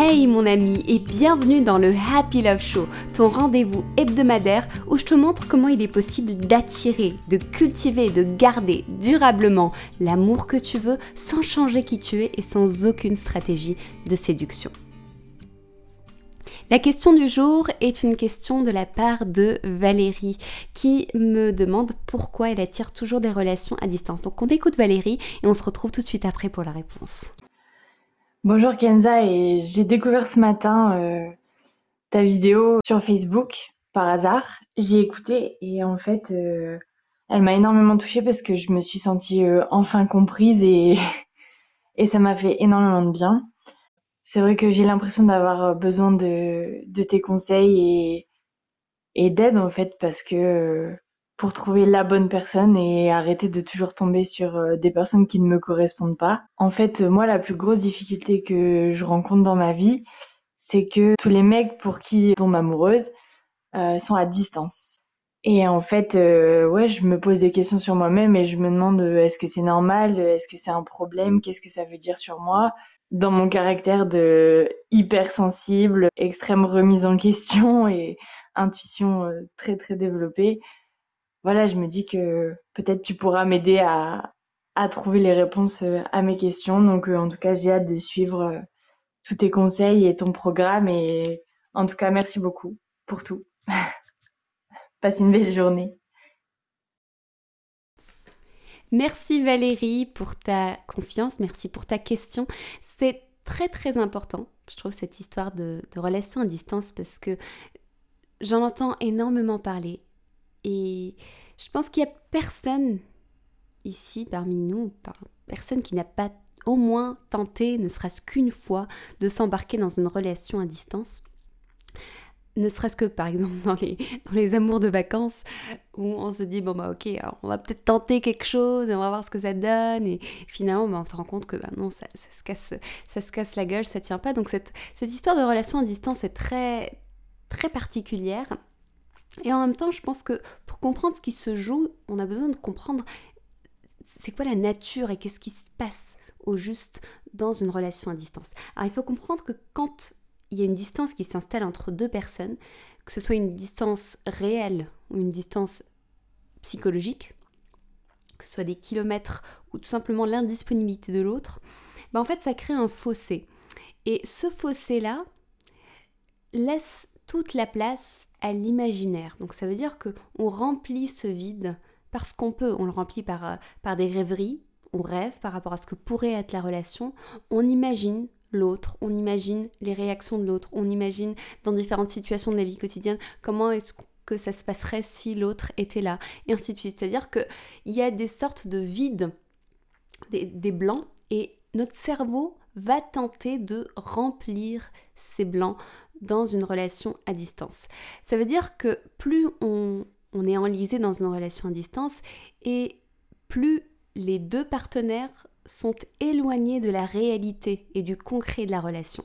Hey mon ami et bienvenue dans le Happy Love Show, ton rendez-vous hebdomadaire où je te montre comment il est possible d'attirer, de cultiver de garder durablement l'amour que tu veux sans changer qui tu es et sans aucune stratégie de séduction. La question du jour est une question de la part de Valérie qui me demande pourquoi elle attire toujours des relations à distance. Donc on écoute Valérie et on se retrouve tout de suite après pour la réponse. Bonjour Kenza et j'ai découvert ce matin euh, ta vidéo sur Facebook par hasard. J'ai écouté et en fait euh, elle m'a énormément touchée parce que je me suis sentie euh, enfin comprise et, et ça m'a fait énormément de bien. C'est vrai que j'ai l'impression d'avoir besoin de, de tes conseils et, et d'aide en fait parce que pour trouver la bonne personne et arrêter de toujours tomber sur euh, des personnes qui ne me correspondent pas. En fait, moi, la plus grosse difficulté que je rencontre dans ma vie, c'est que tous les mecs pour qui tombe amoureuse euh, sont à distance. Et en fait, euh, ouais, je me pose des questions sur moi-même et je me demande est-ce que c'est normal, est-ce que c'est un problème, qu'est-ce que ça veut dire sur moi? Dans mon caractère de hypersensible, extrême remise en question et intuition très très développée, voilà, je me dis que peut-être tu pourras m'aider à, trouver les réponses euh, à mes questions. Donc, euh, en tout cas, j'ai hâte de suivre euh, tous tes conseils et ton programme. Et en tout cas, merci beaucoup pour tout. Passe une belle journée. Merci Valérie pour ta confiance, merci pour ta question. C'est très très important, je trouve, cette histoire de, de relation à distance parce que j'en entends énormément parler et je pense qu'il n'y a personne ici parmi nous, personne qui n'a pas au moins tenté, ne serait-ce qu'une fois, de s'embarquer dans une relation à distance. Ne serait-ce que par exemple dans les, amours de vacances où on se dit bon bah ok alors on va peut-être tenter quelque chose et on va voir ce que ça donne. Et finalement bah, on se rend compte que bah non ça, ça, se casse, ça se casse la gueule, ça tient pas. Donc cette, cette histoire de relation à distance est très très particulière et en même temps, je pense que pour comprendre ce qui se joue, on a besoin de comprendre c'est quoi la nature et qu'est-ce qui se passe au juste dans une relation à distance. Alors il faut comprendre que quand il y a une distance qui s'installe entre deux personnes, que ce soit une distance réelle ou une distance psychologique, que ce soit des kilomètres ou tout simplement l'indisponibilité de l'autre, ben en fait ça crée un fossé. Et ce fossé-là laisse toute la place à l'imaginaire. Donc ça veut dire que on remplit ce vide parce qu'on peut, on le remplit par, euh, par des rêveries, on rêve par rapport à ce que pourrait être la relation, on imagine l'autre, on imagine les réactions de l'autre, on imagine dans différentes situations de la vie quotidienne comment est-ce que ça se passerait si l'autre était là, et ainsi de suite. C'est-à-dire qu'il y a des sortes de vides, des, des blancs, et notre cerveau va tenter de remplir ces blancs dans une relation à distance. Ça veut dire que plus on, est enlisé dans une relation à distance et plus les deux partenaires sont éloignés de la réalité et du concret de la relation.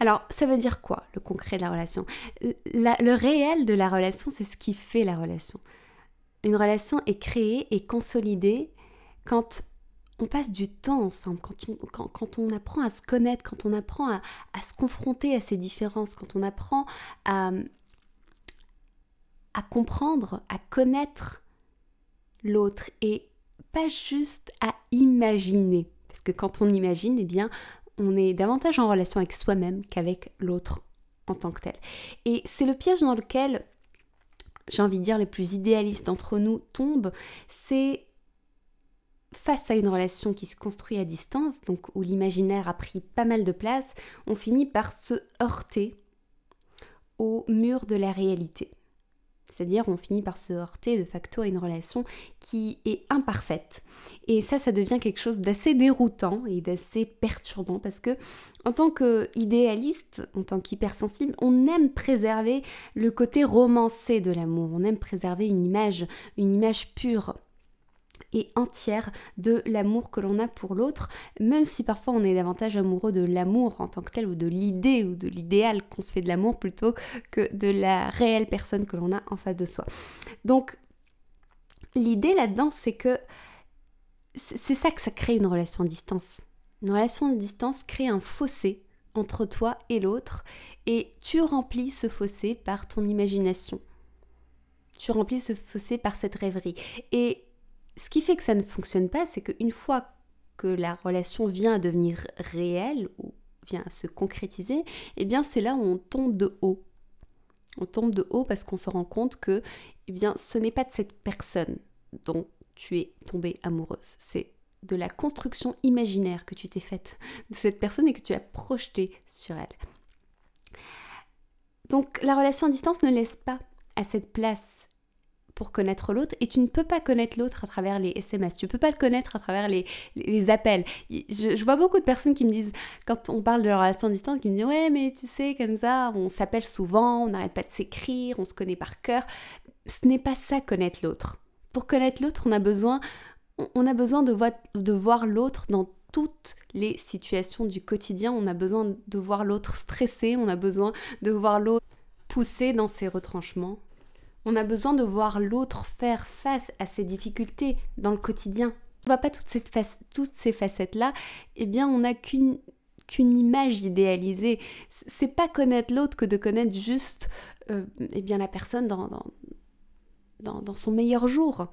Alors, ça veut dire quoi, le concret de la relation? Le réel de la relation, c'est ce qui fait la relation. Une relation est créée et consolidée quand on passe du temps ensemble, quand on, quand, on apprend à se connaître, quand on apprend à, se confronter à ces différences, quand on apprend à, à comprendre, à connaître l'autre et pas juste à imaginer. Parce que quand on imagine, eh bien, on est davantage en relation avec soi-même qu'avec l'autre en tant que tel. Et c'est le piège dans lequel, j'ai envie de dire, les plus idéalistes d'entre nous tombent, c'est face à une relation qui se construit à distance, donc où l'imaginaire a pris pas mal de place, on finit par se heurter au mur de la réalité. C'est-à-dire on finit par se heurter de facto à une relation qui est imparfaite. Et ça, ça devient quelque chose d'assez déroutant et d'assez perturbant parce que en tant qu'idéaliste, en tant qu'hypersensible, on aime préserver le côté romancé de l'amour. On aime préserver une image, une image pure et entière de l'amour que l'on a pour l'autre, même si parfois on est davantage amoureux de l'amour en tant que tel ou de l'idée ou de l'idéal qu'on se fait de l'amour plutôt que de la réelle personne que l'on a en face de soi. Donc l'idée là-dedans c'est que c'est ça que ça crée une relation à distance. Une relation à distance crée un fossé entre toi et l'autre et tu remplis ce fossé par ton imagination. Tu remplis ce fossé par cette rêverie. Et ce qui fait que ça ne fonctionne pas, c'est qu'une fois que la relation vient à devenir réelle ou vient à se concrétiser, eh bien c'est là où on tombe de haut. On tombe de haut parce qu'on se rend compte que eh bien ce n'est pas de cette personne dont tu es tombée amoureuse, c'est de la construction imaginaire que tu t'es faite de cette personne et que tu as projetée sur elle. Donc la relation à distance ne laisse pas à cette place pour connaître l'autre et tu ne peux pas connaître l'autre à travers les SMS, tu peux pas le connaître à travers les, les appels. Je, vois beaucoup de personnes qui me disent, quand on parle de la relation à distance, qui me disent ouais mais tu sais comme ça, on s'appelle souvent, on n'arrête pas de s'écrire, on se connaît par cœur. Ce n'est pas ça connaître l'autre. Pour connaître l'autre, on a besoin on a besoin de, de voir l'autre dans toutes les situations du quotidien. On a besoin de voir l'autre stressé, on a besoin de voir l'autre pousser dans ses retranchements. On a besoin de voir l'autre faire face à ses difficultés dans le quotidien. On voit pas toutes, toutes ces facettes-là, eh bien on n'a qu'une image idéalisée. C'est pas connaître l'autre que de connaître juste euh, eh bien la personne dans, dans, dans son meilleur jour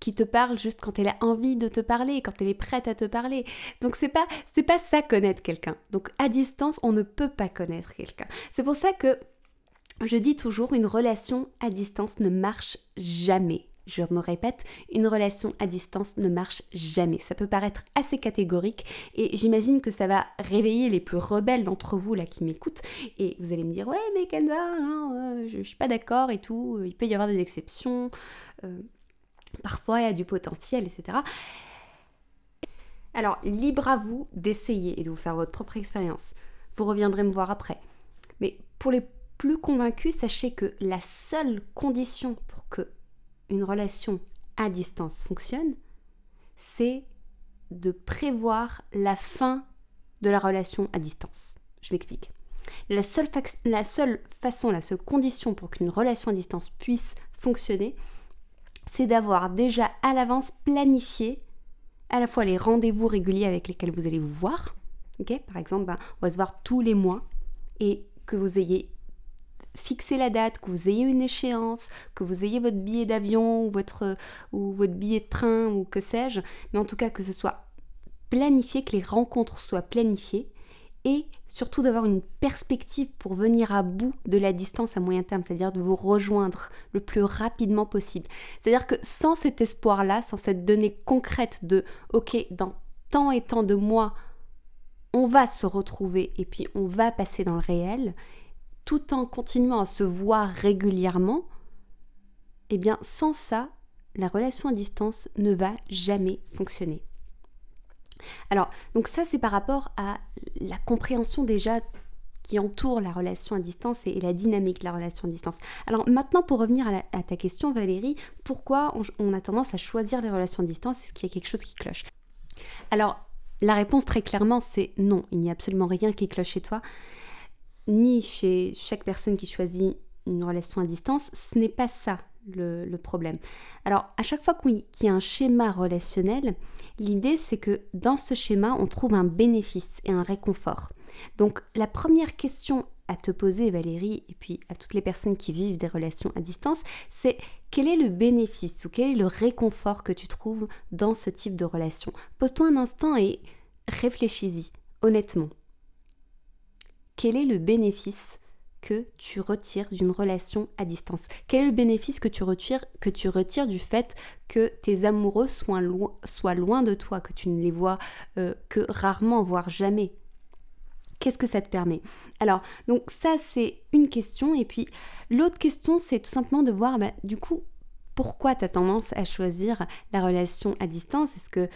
qui te parle juste quand elle a envie de te parler, quand elle est prête à te parler. Donc c'est pas c'est pas ça connaître quelqu'un. Donc à distance, on ne peut pas connaître quelqu'un. C'est pour ça que je dis toujours une relation à distance ne marche jamais. Je me répète, une relation à distance ne marche jamais. Ça peut paraître assez catégorique et j'imagine que ça va réveiller les plus rebelles d'entre vous là qui m'écoutent et vous allez me dire ouais mais Kenza, hein, euh, je, je, suis pas d'accord et tout, il peut y avoir des exceptions. Euh, Parfois, il y a du potentiel, etc. Alors, libre à vous d'essayer et de vous faire votre propre expérience. Vous reviendrez me voir après. Mais pour les plus convaincus, sachez que la seule condition pour que une relation à distance fonctionne, c'est de prévoir la fin de la relation à distance. Je m'explique. La seule, façon, la seule condition pour qu'une relation à distance puisse fonctionner, c'est d'avoir déjà à l'avance planifié à la fois les rendez-vous réguliers avec lesquels vous allez vous voir. Par exemple, ben, on va se voir tous les mois et que vous ayez fixé la date, que vous ayez une échéance, que vous ayez votre billet d'avion votre, ou votre billet de train ou que sais-je, mais en tout cas que ce soit planifié, que les rencontres soient planifiées et surtout d'avoir une perspective pour venir à bout de la distance à moyen terme, c'est-à-dire de vous rejoindre le plus rapidement possible. C'est-à-dire que sans cet espoir-là, sans cette donnée concrète de OK, dans tant et tant de mois, on va se retrouver et puis on va passer dans le réel, tout en continuant à se voir régulièrement, eh bien sans ça, la relation à distance ne va jamais fonctionner. Alors, donc ça c'est par rapport à la compréhension déjà qui entoure la relation à distance et, la dynamique de la relation à distance. Alors maintenant, pour revenir à, ta question, Valérie, pourquoi on, a tendance à choisir les relations à distance? Est-ce qu'il y a quelque chose qui cloche? Alors, la réponse très clairement, c'est non. Il n'y a absolument rien qui cloche chez toi, ni chez chaque personne qui choisit une relation à distance. Ce n'est pas ça le, problème. Alors, à chaque fois qu'il y a un schéma relationnel, l'idée c'est que dans ce schéma, on trouve un bénéfice et un réconfort. Donc, la première question à te poser, Valérie, et puis à toutes les personnes qui vivent des relations à distance, c'est quel est le bénéfice ou quel est le réconfort que tu trouves dans ce type de relation? Pose-toi un instant et réfléchis-y, honnêtement. Quel est le bénéfice que tu retires d'une relation à distance? Quel est le bénéfice que tu retires, du fait que tes amoureux soient, loin de toi, que tu ne les vois euh, que rarement, voire jamais? Qu'est-ce que ça te permet? Alors, donc ça c'est une question. Et puis l'autre question c'est tout simplement de voir bah, du coup pourquoi tu as tendance à choisir la relation à distance? Est-ce que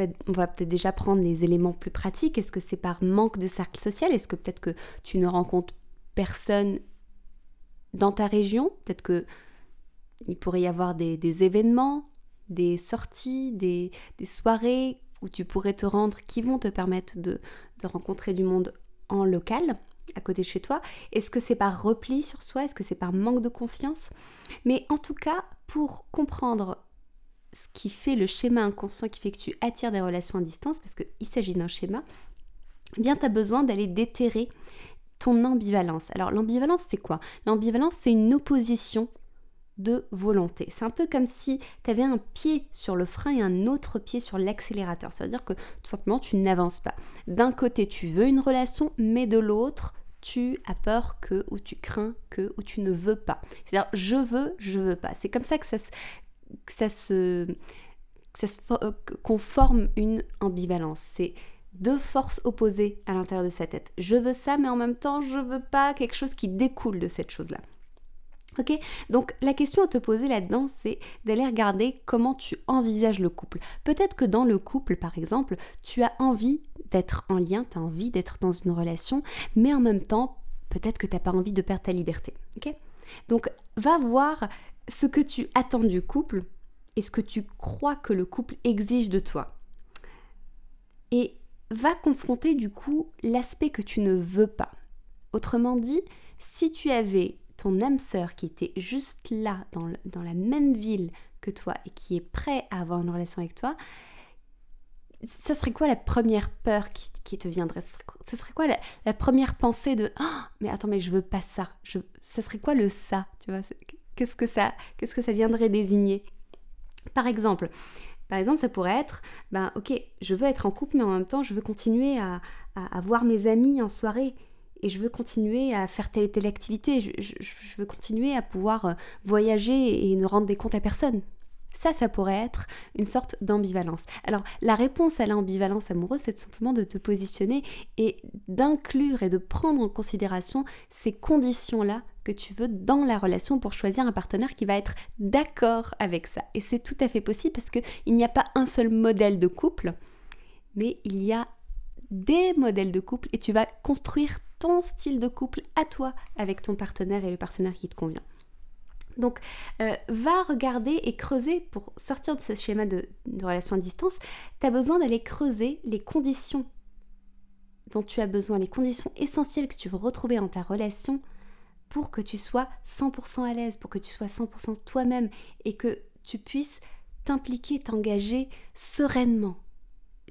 bah, on va peut-être déjà prendre les éléments plus pratiques. Est-ce que c'est par manque de cercle social? Est-ce que peut-être que tu ne rencontres personnes dans ta région? Peut-être que il pourrait y avoir des, événements, des sorties, des, soirées où tu pourrais te rendre qui vont te permettre de, de rencontrer du monde en local à côté de chez toi? Est-ce que c'est par repli sur soi? Est-ce que c'est par manque de confiance? Mais en tout cas, pour comprendre ce qui fait le schéma inconscient qui fait que tu attires des relations à distance, parce qu'il s'agit d'un schéma, eh bien tu as besoin d'aller déterrer ton ambivalence. Alors l'ambivalence c'est quoi? L'ambivalence c'est une opposition de volonté. C'est un peu comme si tu avais un pied sur le frein et un autre pied sur l'accélérateur. Ça veut dire que tout simplement tu n'avances pas. D'un côté tu veux une relation, mais de l'autre tu as peur que, ou tu crains que, ou tu ne veux pas. C'est-à-dire je veux, je veux pas. C'est comme ça que ça, ça se, euh, qu'on forme une ambivalence. C'est deux forces opposées à l'intérieur de sa tête. Je veux ça, mais en même temps, je veux pas quelque chose qui découle de cette chose-là. Ok? Donc la question à te poser là-dedans, c'est d'aller regarder comment tu envisages le couple. Peut-être que dans le couple, par exemple, tu as envie d'être en lien, tu as envie d'être dans une relation, mais en même temps, peut-être que tu n'as pas envie de perdre ta liberté. Ok? Donc va voir ce que tu attends du couple et ce que tu crois que le couple exige de toi. Et va confronter du coup l'aspect que tu ne veux pas. Autrement dit, si tu avais ton âme sœur qui était juste là, dans, la même ville que toi et qui est prêt à avoir une relation avec toi, ça serait quoi la première peur qui, te viendrait? Ce serait quoi la, première pensée de oh, mais attends mais je veux pas ça ça serait quoi le ça? Tu vois qu'est-ce que ça qu'est-ce que ça viendrait désigner? Par exemple par exemple, ça pourrait être, ben ok, je veux être en couple, mais en même temps, je veux continuer à, voir mes amis en soirée. Et je veux continuer à faire telle et telle activité. Je, veux continuer à pouvoir euh, voyager et ne rendre des comptes à personne. Ça, ça pourrait être une sorte d'ambivalence. Alors, la réponse à l'ambivalence amoureuse, c'est tout simplement de te positionner et d'inclure et de prendre en considération ces conditions-là que tu veux dans la relation pour choisir un partenaire qui va être d'accord avec ça. Et c'est tout à fait possible parce qu'il n'y a pas un seul modèle de couple, mais il y a des modèles de couple et tu vas construire ton style de couple à toi avec ton partenaire et le partenaire qui te convient. Donc, euh, va regarder et creuser pour sortir de ce schéma de, de relation à distance. Tu as besoin d'aller creuser les conditions dont tu as besoin, les conditions essentielles que tu veux retrouver dans ta relation pour que tu sois 100% à l'aise, pour que tu sois 100% toi-même et que tu puisses t'impliquer, t'engager sereinement,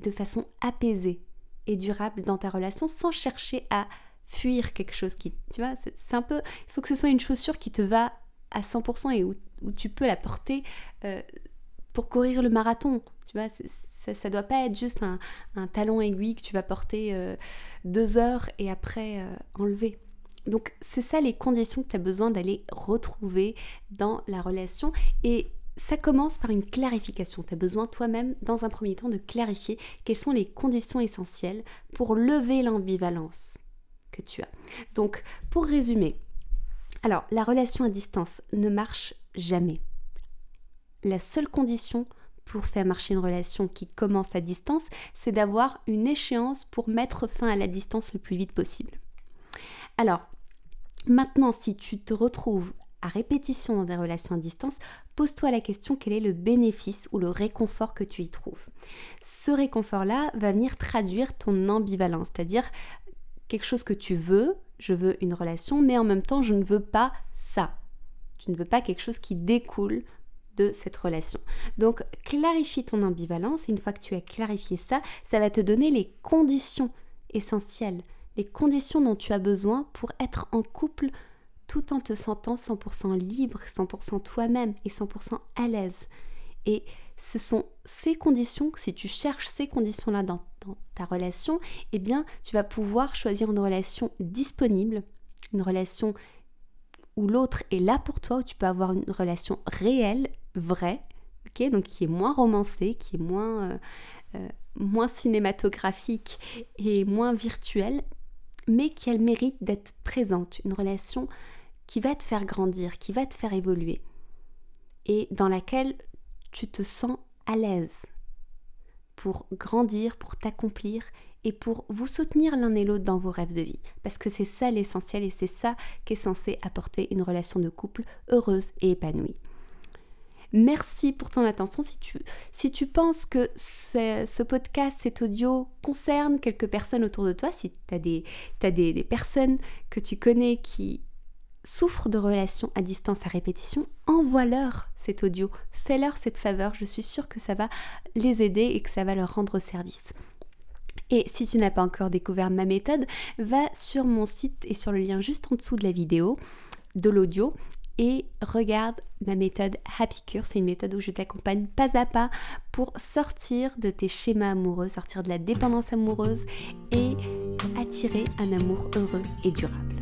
de façon apaisée et durable dans ta relation sans chercher à fuir quelque chose qui, tu vois, c'est un peu, il faut que ce soit une chaussure qui te va à 100% et où, tu peux la porter euh, pour courir le marathon. Tu vois, ça, ça doit pas être juste un, talon aiguille que tu vas porter euh, deux heures et après euh, enlever. Donc c'est ça les conditions que tu as besoin d'aller retrouver dans la relation et ça commence par une clarification. Tu as besoin toi-même, dans un premier temps, de clarifier quelles sont les conditions essentielles pour lever l'ambivalence que tu as. Donc, pour résumer, alors la relation à distance ne marche jamais. La seule condition pour faire marcher une relation qui commence à distance, c'est d'avoir une échéance pour mettre fin à la distance le plus vite possible. Alors, maintenant, si tu te retrouves à répétition dans des relations à distance, pose-toi la question quel est le bénéfice ou le réconfort que tu y trouves? Ce réconfort-là va venir traduire ton ambivalence, c'est-à-dire quelque chose que tu veux, je veux une relation, mais en même temps je ne veux pas ça. Tu ne veux pas quelque chose qui découle de cette relation. Donc clarifie ton ambivalence une fois que tu as clarifié ça, ça va te donner les conditions essentielles les conditions dont tu as besoin pour être en couple tout en te sentant 100% libre, 100% toi-même et 100% à l'aise. Et ce sont ces conditions, si tu cherches ces conditions-là dans, ta relation, eh bien, tu vas pouvoir choisir une relation disponible, une relation où l'autre est là pour toi, où tu peux avoir une relation réelle, vraie, ok, donc qui est moins romancée, qui est moins, euh, euh, moins cinématographique et moins virtuelle, mais qui a le mérite d'être présente, une relation qui va te faire grandir, qui va te faire évoluer, et dans laquelle tu te sens à l'aise pour grandir, pour t'accomplir et pour vous soutenir l'un et l'autre dans vos rêves de vie. Parce que c'est ça l'essentiel et c'est ça qui est censé apporter une relation de couple heureuse et épanouie. Merci pour ton attention. Si tu, si tu penses que ce, podcast, cet audio concerne quelques personnes autour de toi, si tu as, des, as des, personnes que tu connais qui souffrent de relations à distance à répétition, envoie-leur cet audio, fais-leur cette faveur, je suis sûre que ça va les aider et que ça va leur rendre service. Et si tu n'as pas encore découvert ma méthode, va sur mon site et sur le lien juste en dessous de la vidéo, de l'audio, et regarde ma méthode Happy Cure. C'est une méthode où je t'accompagne pas à pas pour sortir de tes schémas amoureux, sortir de la dépendance amoureuse et attirer un amour heureux et durable.